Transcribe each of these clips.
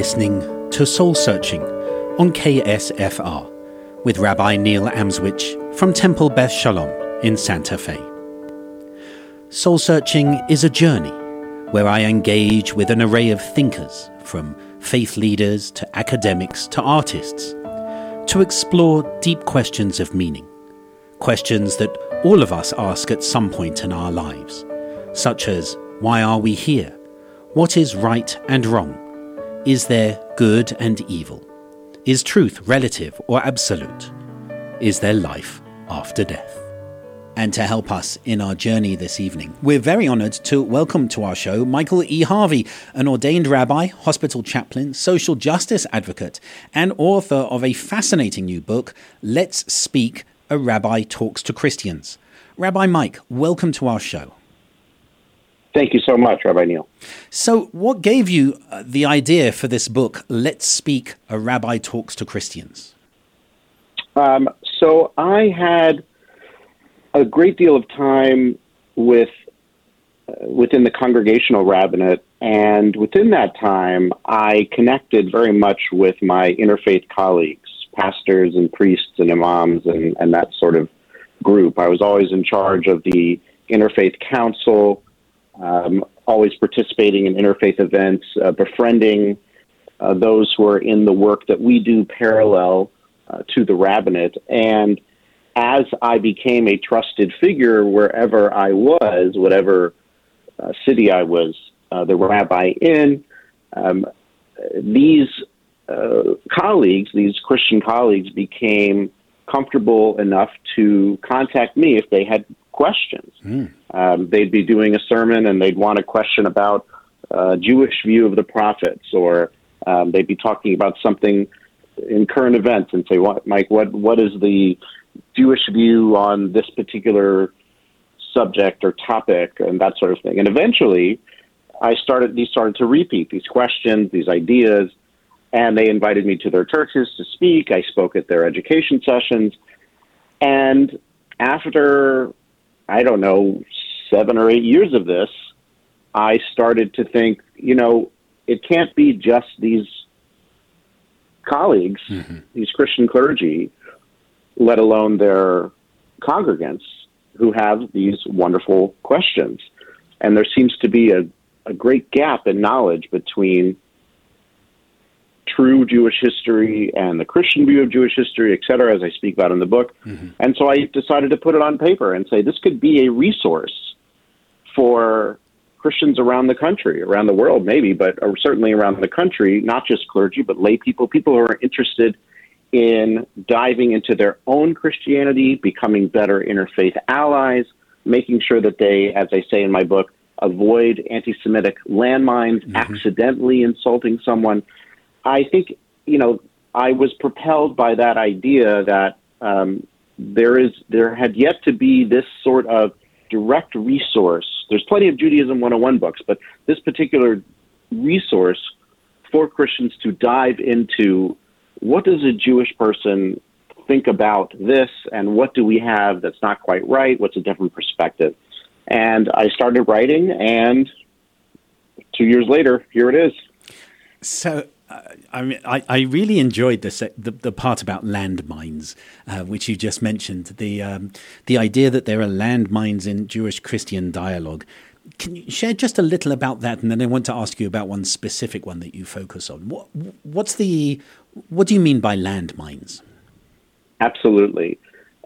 listening to Soul Searching on KSFR with Rabbi Neil Amswych from Temple Beth Shalom in Santa Fe. Soul Searching is a journey where I engage with an array of thinkers, from faith leaders to academics to artists, to explore deep questions of meaning, questions that all of us ask at some point in our lives, such as why are we here? What is right and wrong? Is there good and evil? Is truth relative or absolute? Is there life after death? And to help us in our journey this evening, we're very honoured to welcome to our show Michael E. Harvey, an ordained rabbi, hospital chaplain, social justice advocate, and author of a fascinating new book, Let's Speak A Rabbi Talks to Christians. Rabbi Mike, welcome to our show. Thank you so much, Rabbi Neil. So, what gave you uh, the idea for this book, Let's Speak A Rabbi Talks to Christians? Um, so, I had a great deal of time with uh, within the congregational rabbinate, and within that time, I connected very much with my interfaith colleagues, pastors and priests and imams, and, and that sort of group. I was always in charge of the interfaith council um, always participating in interfaith events, uh, befriending uh, those who are in the work that we do parallel uh, to the rabbinate. And as I became a trusted figure wherever I was, whatever uh, city I was uh, the rabbi in, um, these uh, colleagues, these Christian colleagues, became comfortable enough to contact me if they had questions. Mm. Um, they'd be doing a sermon and they'd want a question about uh, Jewish view of the prophets, or um, they'd be talking about something in current events and say, "What, Mike? What what is the Jewish view on this particular subject or topic?" and that sort of thing. And eventually, I started. These started to repeat these questions, these ideas, and they invited me to their churches to speak. I spoke at their education sessions, and after I don't know, seven or eight years of this, I started to think, you know, it can't be just these colleagues, mm-hmm. these Christian clergy, let alone their congregants, who have these wonderful questions. And there seems to be a, a great gap in knowledge between true Jewish history and the Christian view of Jewish history, et cetera, as I speak about in the book. Mm-hmm. And so I decided to put it on paper and say this could be a resource for Christians around the country, around the world, maybe, but certainly around the country, not just clergy, but lay people, people who are interested in diving into their own Christianity, becoming better interfaith allies, making sure that they, as I say in my book, avoid anti Semitic landmines, mm-hmm. accidentally insulting someone. I think, you know, I was propelled by that idea that um, there is there had yet to be this sort of direct resource. There's plenty of Judaism 101 books, but this particular resource for Christians to dive into what does a Jewish person think about this and what do we have that's not quite right? What's a different perspective? And I started writing, and two years later, here it is. So I I, I really enjoyed the, the, the part about landmines, uh, which you just mentioned. The um, the idea that there are landmines in Jewish Christian dialogue. Can you share just a little about that, and then I want to ask you about one specific one that you focus on. What what's the what do you mean by landmines? Absolutely,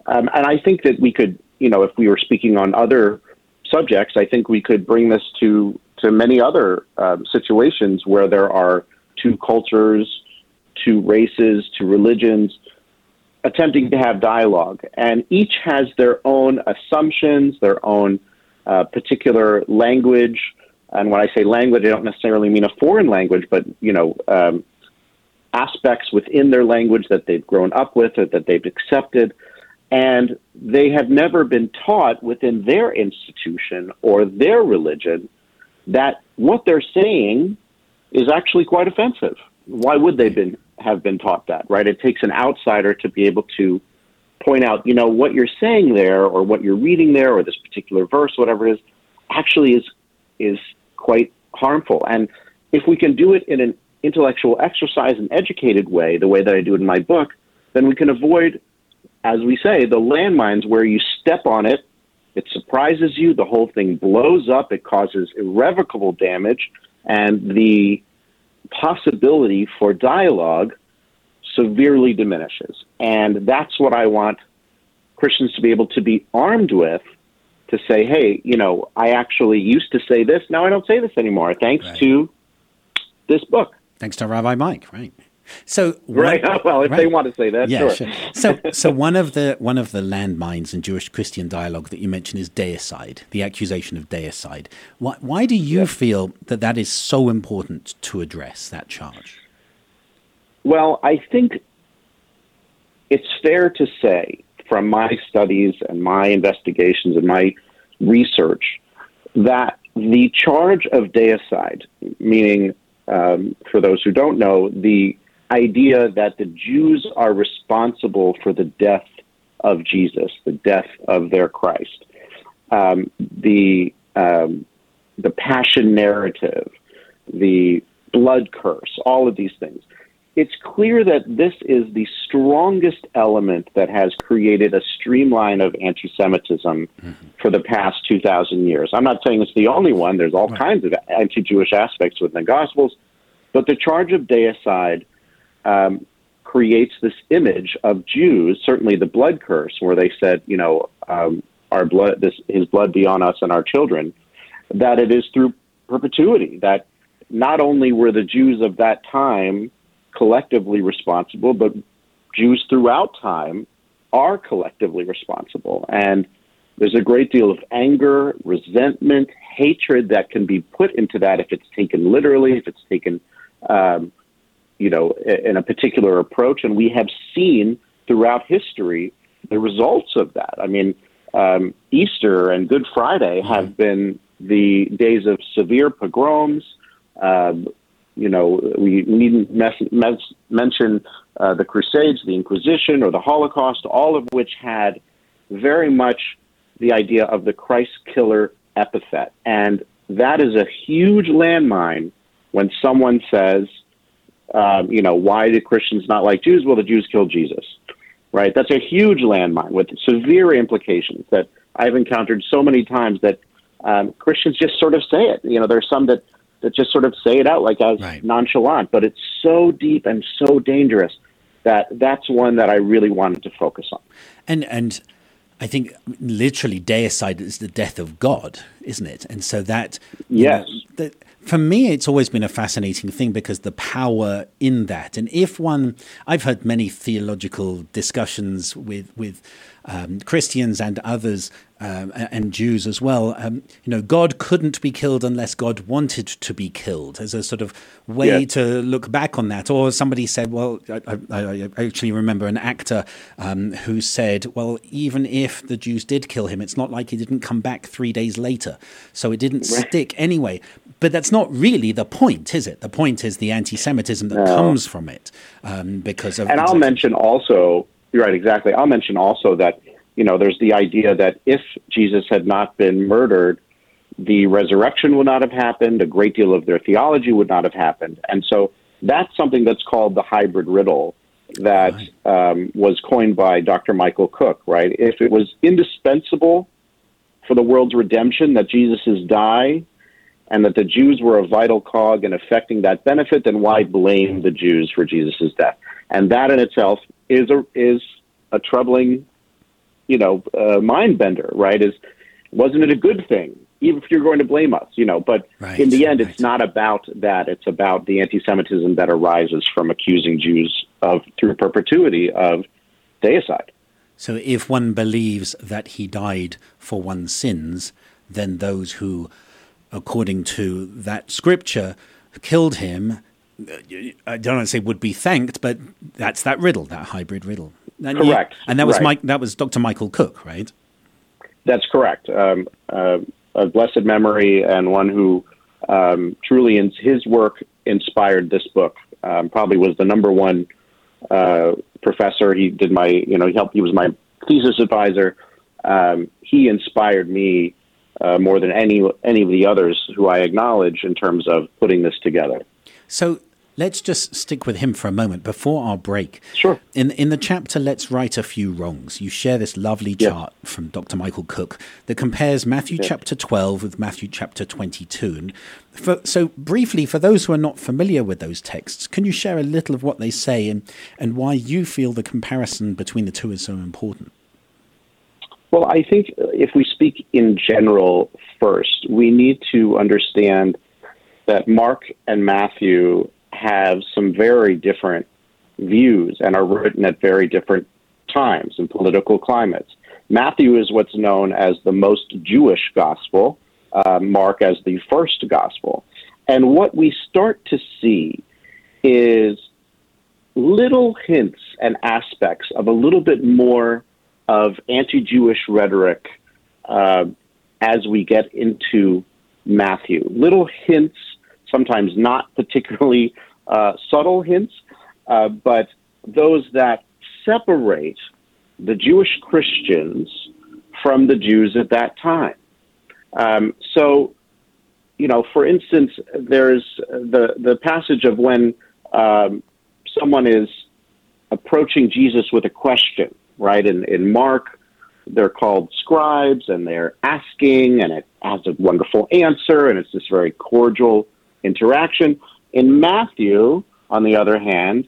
um, and I think that we could, you know, if we were speaking on other subjects, I think we could bring this to to many other um, situations where there are to cultures, to races, to religions, attempting to have dialogue. And each has their own assumptions, their own uh, particular language. And when I say language, I don't necessarily mean a foreign language, but you know, um, aspects within their language that they've grown up with or that they've accepted. And they have never been taught within their institution or their religion that what they're saying is actually quite offensive. Why would they been have been taught that, right? It takes an outsider to be able to point out, you know, what you're saying there or what you're reading there or this particular verse, whatever it is, actually is is quite harmful. And if we can do it in an intellectual exercise and educated way, the way that I do it in my book, then we can avoid, as we say, the landmines where you step on it, it surprises you, the whole thing blows up, it causes irrevocable damage, and the possibility for dialogue severely diminishes. And that's what I want Christians to be able to be armed with to say, hey, you know, I actually used to say this, now I don't say this anymore, thanks right. to this book. Thanks to Rabbi Mike, right? So right, well, if right. they want to say that, yeah, sure. sure. So, so one of the one of the landmines in Jewish Christian dialogue that you mentioned is deicide, the accusation of deicide. Why, why do you feel that that is so important to address that charge? Well, I think it's fair to say from my studies and my investigations and my research that the charge of deicide, meaning, um, for those who don't know, the idea that the Jews are responsible for the death of Jesus, the death of their Christ, um, the um, the passion narrative, the blood curse, all of these things it's clear that this is the strongest element that has created a streamline of anti Semitism mm-hmm. for the past 2,000 years. I'm not saying it's the only one, there's all right. kinds of anti Jewish aspects within the Gospels, but the charge of deicide um, creates this image of Jews, certainly the blood curse, where they said, you know, um, our blood, this, his blood be on us and our children, that it is through perpetuity, that not only were the Jews of that time collectively responsible, but Jews throughout time are collectively responsible. And there's a great deal of anger, resentment, hatred that can be put into that if it's taken literally, if it's taken, um, you know, in a particular approach. And we have seen throughout history the results of that. I mean, um, Easter and Good Friday have been the days of severe pogroms, um, you know, we needn't mes- mes- mention uh, the Crusades, the Inquisition, or the Holocaust, all of which had very much the idea of the Christ killer epithet. And that is a huge landmine when someone says, um, you know, why do Christians not like Jews? Well, the Jews killed Jesus, right? That's a huge landmine with severe implications that I've encountered so many times that um, Christians just sort of say it. You know, there's some that that just sort of say it out like as right. nonchalant, but it's so deep and so dangerous that that's one that I really wanted to focus on. And and I think literally deicide is the death of God, isn't it? And so that yes, know, that, for me, it's always been a fascinating thing because the power in that, and if one, I've heard many theological discussions with with um, Christians and others um, and Jews as well. Um, you know, God couldn't be killed unless God wanted to be killed, as a sort of way yeah. to look back on that. Or somebody said, well, I, I, I actually remember an actor um, who said, well, even if the Jews did kill him, it's not like he didn't come back three days later, so it didn't right. stick anyway. But that's not really the point, is it? The point is the anti-Semitism that no. comes from it, um, because of. And I'll mention also, you're right, exactly. I'll mention also that you know, there's the idea that if Jesus had not been murdered, the resurrection would not have happened. A great deal of their theology would not have happened. And so that's something that's called the hybrid riddle that um, was coined by Dr. Michael Cook, right? If it was indispensable for the world's redemption that Jesus' die and that the Jews were a vital cog in affecting that benefit, then why blame the Jews for Jesus' death? And that in itself is a, is a troubling you know, uh, mind bender, right? Is wasn't it a good thing? Even if you're going to blame us, you know, but right, in the end, right. it's not about that. It's about the anti-Semitism that arises from accusing Jews of, through perpetuity, of deicide. So, if one believes that he died for one's sins, then those who, according to that scripture, killed him, I don't want to say would be thanked, but that's that riddle, that hybrid riddle. And correct. You, and that was right. Mike. That was Dr. Michael Cook, right? That's correct. Um, uh, a blessed memory and one who um, truly, in his work, inspired this book. Um, probably was the number one uh, professor. He did my, you know, he helped. He was my thesis advisor. Um, he inspired me uh, more than any any of the others who I acknowledge in terms of putting this together. So Let's just stick with him for a moment before our break. Sure. In in the chapter "Let's Right a Few Wrongs," you share this lovely chart yes. from Dr. Michael Cook that compares Matthew yes. chapter 12 with Matthew chapter 22. And for, so, briefly, for those who are not familiar with those texts, can you share a little of what they say and and why you feel the comparison between the two is so important? Well, I think uh, if we speak in general first, we need to understand that Mark and Matthew have some very different views and are written at very different times and political climates. Matthew is what's known as the most Jewish gospel, uh, Mark as the first gospel. And what we start to see is little hints and aspects of a little bit more of anti Jewish rhetoric uh, as we get into Matthew. Little hints, sometimes not particularly uh, subtle hints, uh, but those that separate the Jewish Christians from the Jews at that time. Um, so, you know, for instance, there's the the passage of when um, someone is approaching Jesus with a question, right? In in Mark, they're called scribes, and they're asking, and it has a wonderful answer, and it's this very cordial interaction. In Matthew, on the other hand,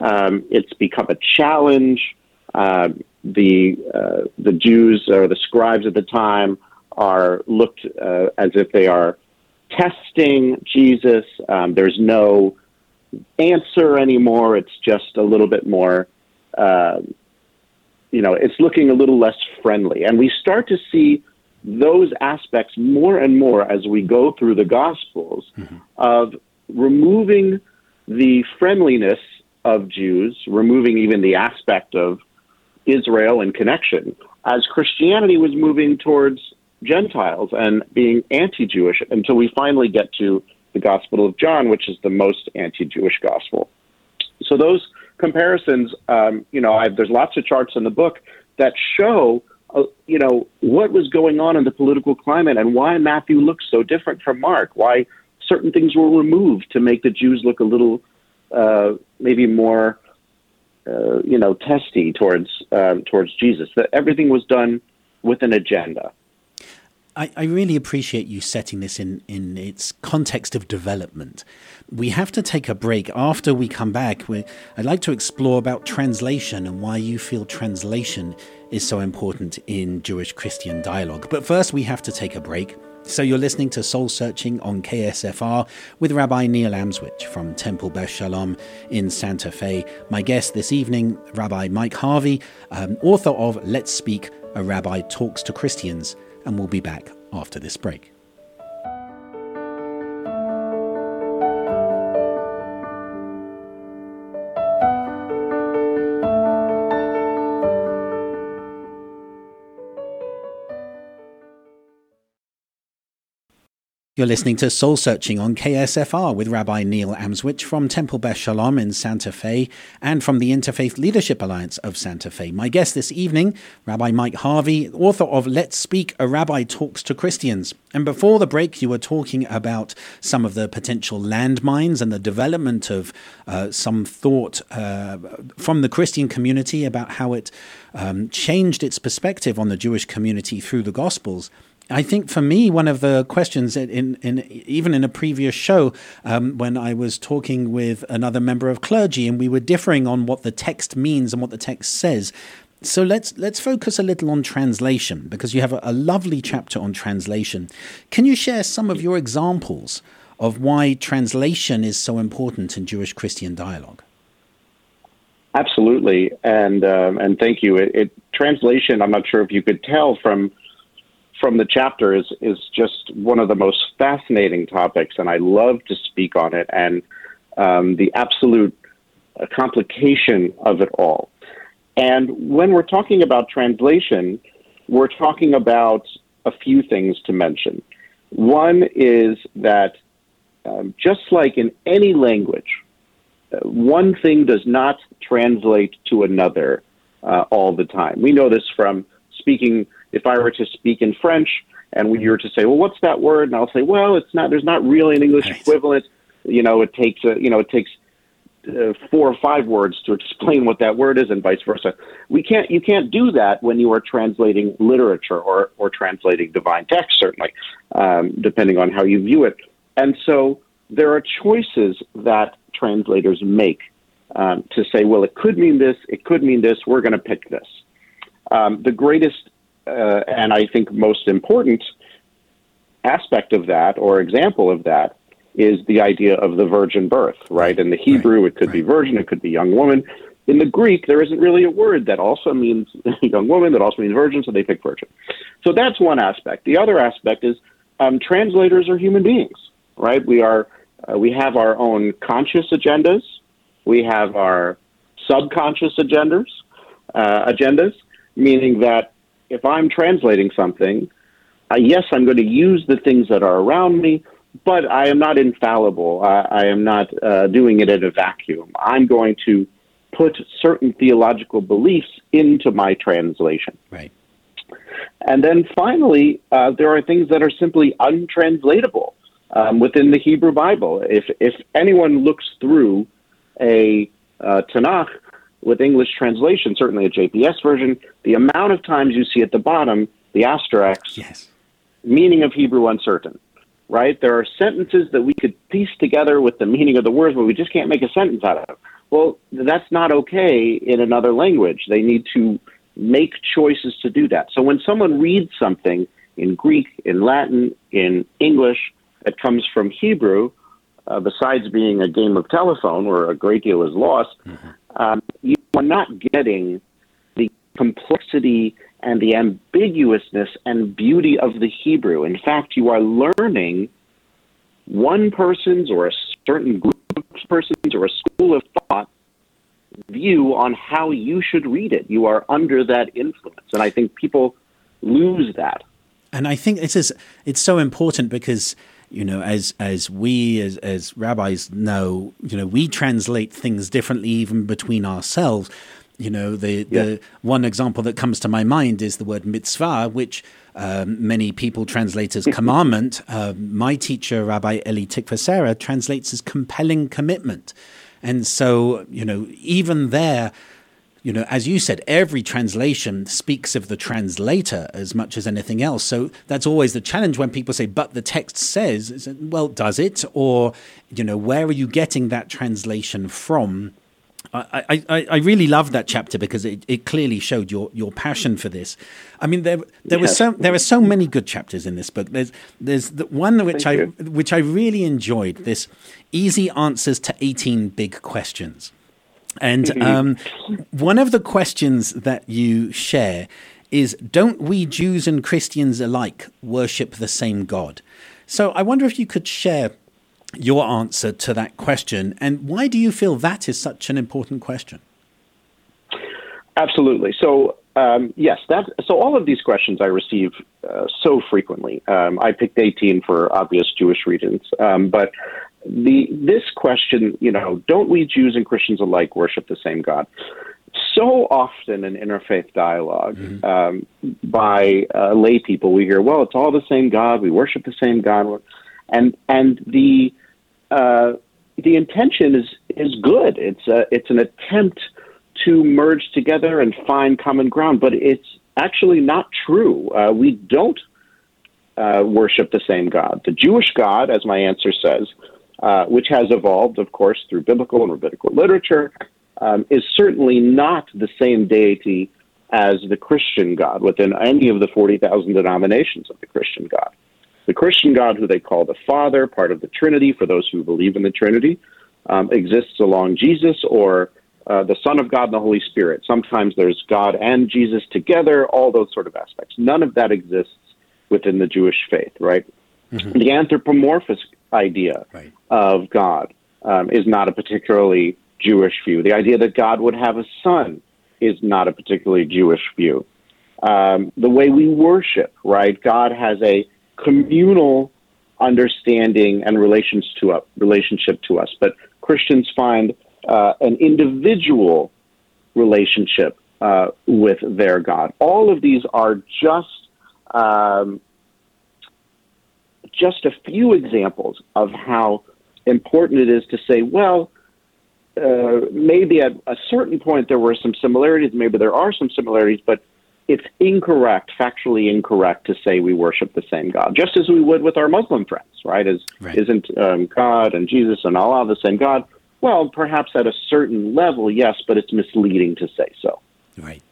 um, it's become a challenge. Uh, the uh, the Jews or the scribes at the time are looked uh, as if they are testing Jesus. Um, there's no answer anymore. It's just a little bit more, uh, you know, it's looking a little less friendly. And we start to see those aspects more and more as we go through the Gospels mm-hmm. of removing the friendliness of Jews, removing even the aspect of Israel and connection, as Christianity was moving towards Gentiles and being anti Jewish until we finally get to the Gospel of John, which is the most anti Jewish gospel. So, those comparisons, um, you know, I've, there's lots of charts in the book that show, uh, you know, what was going on in the political climate and why Matthew looks so different from Mark, why certain things were removed to make the Jews look a little uh, maybe more, uh, you know, testy towards um, towards Jesus. That everything was done with an agenda. I, I, really appreciate you setting this in, in its context of development. We have to take a break. After we come back, I'd like to explore about translation and why you feel translation is so important in Jewish Christian dialogue. But first, we have to take a break. So you're listening to Soul Searching on KSFR with Rabbi Neil Amswych from Temple Beth Shalom in Santa Fe. My guest this evening, Rabbi Mike Harvey, um, author of Let's Speak, a Rabbi Talks to Christians, and we'll be back after this break. You're listening to Soul Searching on KSFR with Rabbi Neil Amswych from Temple Beth Shalom in Santa Fe and from the Interfaith Leadership Alliance of Santa Fe. My guest this evening, Rabbi Mike Harvey, author of Let's Speak, a Rabbi Talks to Christians. And before the break, you were talking about some of the potential landmines and the development of uh, some thought uh, from the Christian community about how it um, changed its perspective on the Jewish community through the Gospels. I think for me, one of the questions in, in even in a previous show, um, when I was talking with another member of clergy, and we were differing on what the text means and what the text says. So let's let's focus a little on translation because you have a, a lovely chapter on translation. Can you share some of your examples of why translation is so important in Jewish Christian dialogue? Absolutely, and um, and thank you. It, it, translation. I'm not sure if you could tell from from the chapter is is just one of the most fascinating topics, and I love to speak on it and um, the absolute complication of it all. And when we're talking about translation, we're talking about a few things to mention. One is that um, just like in any language, uh, one thing does not translate to another uh, all the time. We know this from speaking if I were to speak in French and you were to say, well, what's that word? And I'll say, well, it's not. There's not really an English right. equivalent. You know, it takes a, you know, it takes uh, four or five words to explain what that word is, and vice versa. We can't. You can't do that when you are translating literature or or translating divine text. Certainly, um, depending on how you view it. And so there are choices that translators make um, to say, well, it could mean this, it could mean this. We're going to pick this. Um, the greatest uh, and I think most important aspect of that or example of that is the idea of the virgin birth, right? In the Hebrew, right. it could right. be virgin, it could be young woman. In the Greek, there isn't really a word that also means young woman, that also means virgin, so they pick virgin. So that's one aspect. The other aspect is um, translators are human beings, right? We are uh, we have our own conscious agendas, we have our subconscious agendas, uh, agendas, meaning that if I'm translating something, uh, yes, I'm going to use the things that are around me, but I am not infallible. I, I am not uh, doing it in a vacuum. I'm going to put certain theological beliefs into my translation. Right. And then finally, uh, there are things that are simply untranslatable um, within the Hebrew Bible. If if anyone looks through a uh, Tanakh with English translation, certainly a JPS version, the amount of times you see at the bottom the asterisk, yes. meaning of Hebrew uncertain, right? There are sentences that we could piece together with the meaning of the words, but we just can't make a sentence out of. Well, that's not okay in another language. They need to make choices to do that. So when someone reads something in Greek, in Latin, in English that comes from Hebrew, uh, besides being a game of telephone where a great deal is lost, mm-hmm. Um, you are not getting the complexity and the ambiguousness and beauty of the Hebrew. In fact, you are learning one person's or a certain group of persons or a school of thought view on how you should read it. You are under that influence. And I think people lose that. And I think it's just, it's so important because you know, as as we as as rabbis know, you know, we translate things differently even between ourselves. You know, the yeah. the one example that comes to my mind is the word mitzvah, which um, many people translate as commandment. Uh, my teacher, Rabbi Elli Tikvah Sarah, translates as compelling commitment. And so, you know, even there, you know, as you said, every translation speaks of the translator as much as anything else. So that's always the challenge when people say, but the text says, well, does it? Or, you know, where are you getting that translation from? I, I, I really love that chapter because it, it clearly showed your, your passion for this. I mean, there there was so there are so many good chapters in this book. There's there's the one which Thank I you. which I really enjoyed. This easy answers to eighteen big questions. And mm-hmm. um, one of the questions that you share is Don't we Jews and Christians alike worship the same God? So I wonder if you could share your answer to that question and why do you feel that is such an important question? Absolutely. So, um, yes, that. So all of these questions I receive uh, so frequently. Um, I picked 18 for obvious Jewish reasons, um, but the this question, you know, don't we Jews and Christians alike worship the same God? So often in interfaith dialog mm-hmm. um, by uh, lay people, we hear, "Well, it's all the same God. We worship the same God," and and the uh, the intention is is good. It's a, it's an attempt to merge together and find common ground, but it's actually not true. Uh, we don't uh, worship the same God. The Jewish God, as my answer says, uh, which has evolved, of course, through biblical and rabbinical literature, um, is certainly not the same deity as the Christian God within any of the 40,000 denominations of the Christian God. The Christian God, who they call the Father, part of the Trinity, for those who believe in the Trinity, um, exists along Jesus or uh, the Son of God and the Holy Spirit. Sometimes there's God and Jesus together, all those sort of aspects. None of that exists within the Jewish faith, right? Mm-hmm. The anthropomorphic idea right. of God um, is not a particularly Jewish view. The idea that God would have a son is not a particularly Jewish view. Um, the way we worship, right? God has a communal understanding and relations to us, relationship to us, but Christians find uh, an individual relationship uh, with their God. All of these are just um, just a few examples of how important it is to say, well, uh, maybe at a certain point there were some similarities. Maybe there are some similarities, but it's incorrect, factually incorrect, to say we worship the same God, just as we would with our Muslim friends, right? As right. isn't um, God and Jesus and Allah the same God? Well, perhaps at a certain level, yes, but it's misleading to say so. Right.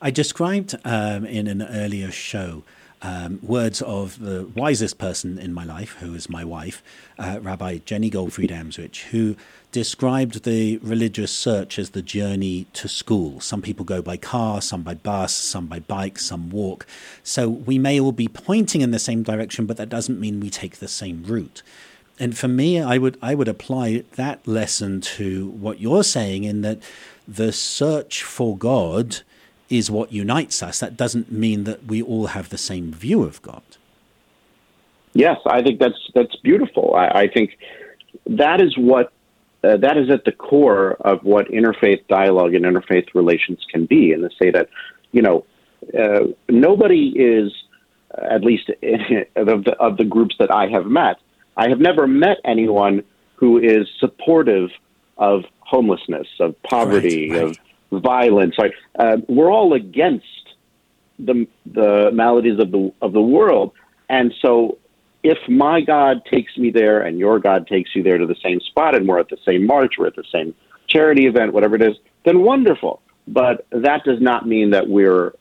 I described um, in an earlier show um, words of the wisest person in my life, who is my wife, uh, Rabbi Jenny Goldfried Amswych, who described the religious search as the journey to school. Some people go by car, some by bus, some by bike, some walk. So we may all be pointing in the same direction, but that doesn't mean we take the same route. And for me, I would I would apply that lesson to what you're saying in that the search for God is what unites us. That doesn't mean that we all have the same view of God. Yes, I think that's that's beautiful. I, I think that is what uh, that is at the core of what interfaith dialogue and interfaith relations can be. And to say that, you know, uh, nobody is, at least of the, of the groups that I have met, I have never met anyone who is supportive of homelessness, of poverty, right, right. of violence. Right? Uh, we're all against the the maladies of the of the world, and so if my God takes me there and your God takes you there to the same spot, and we're at the same march, we're at the same charity event, whatever it is, then wonderful. But that does not mean that we're,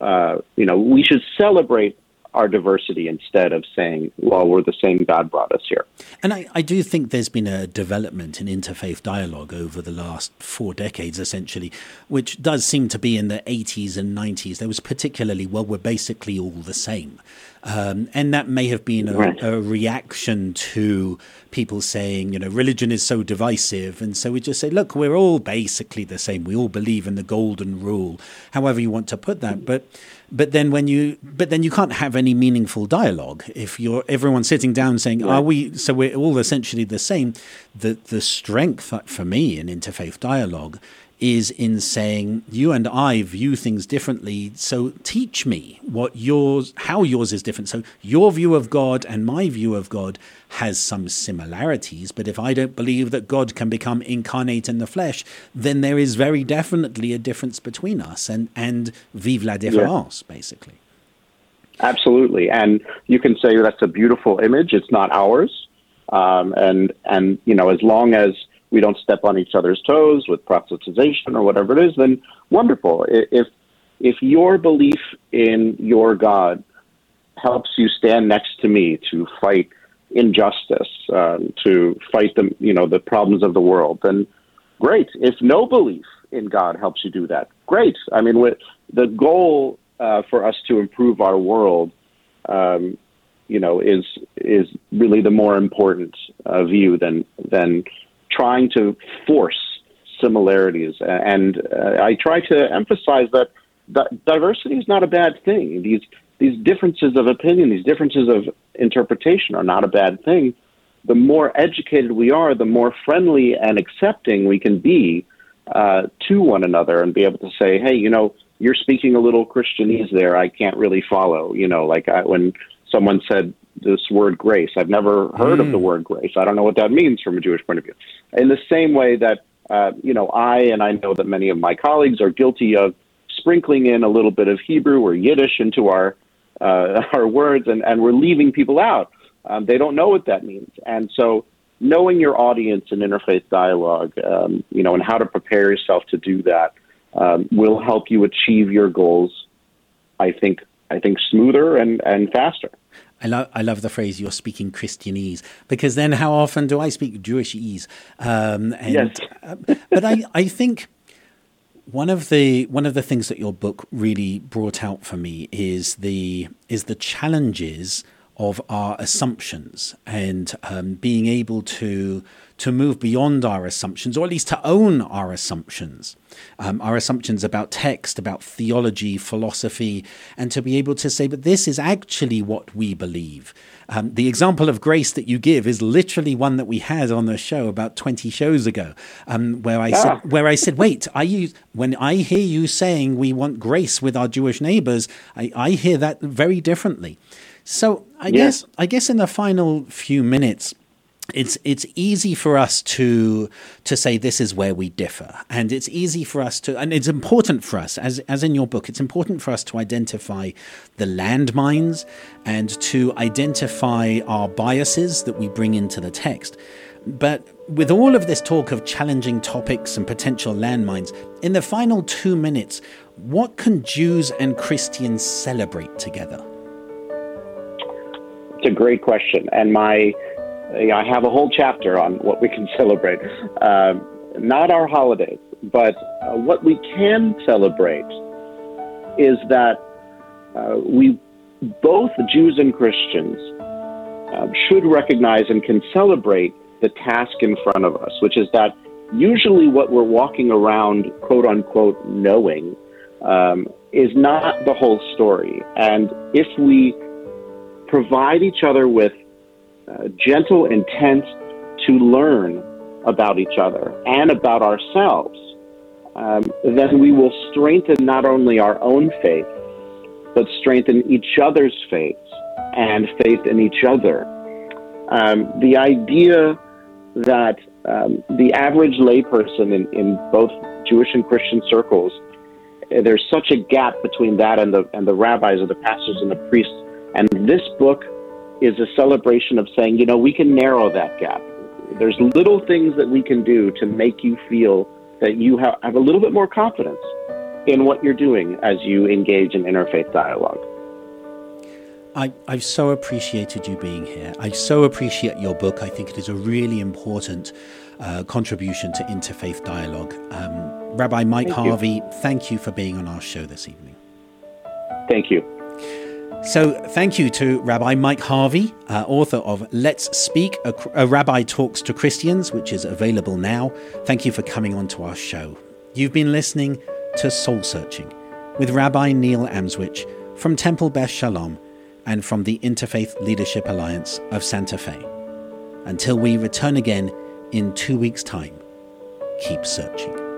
uh, you know, we should celebrate our diversity instead of saying, well, we're the same God brought us here. And I, I do think there's been a development in interfaith dialogue over the last four decades, essentially, which does seem to be in the 80s and 90s. There was particularly, well, we're basically all the same. Um, and that may have been a, right. a, reaction to people saying, you know, religion is so divisive. And so we just say, look, we're all basically the same. We all believe in the golden rule, however you want to put that. But but then when you but then you can't have any meaningful dialogue if you're everyone sitting down saying, right. are we so we're all essentially the same. The the strength for me in interfaith dialogue is in saying you and I view things differently. So teach me what yours, how yours is different. So your view of God and my view of God has some similarities. But if I don't believe that God can become incarnate in the flesh, then there is very definitely a difference between us and, and vive la différence, yeah. basically. Absolutely. And you can say that's a beautiful image. It's not ours. Um, and, and, you know, as long as we don't step on each other's toes with proselytization or whatever it is, then wonderful. If if your belief in your God helps you stand next to me to fight injustice, um, to fight the you know the problems of the world, then great. If no belief in God helps you do that, great. I mean, with the goal uh, for us to improve our world, um, you know, is is really the more important uh, view than than trying to force similarities. And uh, I try to emphasize that, diversity is not a bad thing. These these differences of opinion, these differences of interpretation are not a bad thing. The more educated we are, the more friendly and accepting we can be uh, to one another and be able to say, hey, you know, you're speaking a little Christianese there. I can't really follow. You know, like I, when someone said this word grace. I've never heard mm. of the hmm. word grace. I don't know what that means from a Jewish point of view. In the same way that, uh, you know, I and I know that many of my colleagues are guilty of sprinkling in a little bit of Hebrew or Yiddish into our uh, our words, and, and we're leaving people out. Um, they don't know what that means, and so knowing your audience in interfaith dialogue, um, you know, and how to prepare yourself to do that um, will help you achieve your goals. I think I think smoother and and faster. I love I love the phrase "you're speaking Christianese" because then how often do I speak Jewishese? Um, and, yes, uh, but I I think one of the one of the things that your book really brought out for me is the is the challenges of our assumptions and um, being able to to move beyond our assumptions, or at least to own our assumptions, um, our assumptions about text, about theology, philosophy, and to be able to say, but this is actually what we believe. Um, the example of grace that you give is literally one that we had on the show about 20 shows ago, um, where I said, where I said, wait, are you, when I hear you saying we want grace with our Jewish neighbors, I, I hear that very differently. So I guess I guess in the final few minutes, it's it's easy for us to to say this is where we differ. And it's easy for us to and it's important for us as as in your book it's important for us to identify the landmines and to identify our biases that we bring into the text. But with all of this talk of challenging topics and potential landmines in the final 2 minutes what can Jews and Christians celebrate together it's a great question and my I have a whole chapter on what we can celebrate. Uh, not our holidays, but uh, what we can celebrate is that uh, we, both Jews and Christians, um, should recognize and can celebrate the task in front of us, which is that usually what we're walking around, quote unquote, knowing um, is not the whole story. And if we provide each other with uh, gentle intent to learn about each other and about ourselves, um, then we will strengthen not only our own faith, but strengthen each other's faith and faith in each other. Um, the idea that um, the average layperson in, in both Jewish and Christian circles, uh, there's such a gap between that and the and the rabbis or the pastors and the priests. And this book is a celebration of saying, you know, we can narrow that gap. There's little things that we can do to make you feel that you have, have a little bit more confidence in what you're doing as you engage in interfaith dialogue. I, I've so appreciated you being here. I so appreciate your book. I think it is a really important uh, contribution to interfaith dialogue. Um, Rabbi Mike thank Harvey, you. thank you for being on our show this evening. Thank you. So, thank you to Rabbi Mike Harvey, uh, author of Let's Speak, a, a, Rabbi Talks to Christians, which is available now. Thank you for coming on to our show. You've been listening to Soul Searching with Rabbi Neil Amswych from Temple Beth Shalom and from the Interfaith Leadership Alliance of Santa Fe. Until we return again in two weeks' time, keep searching.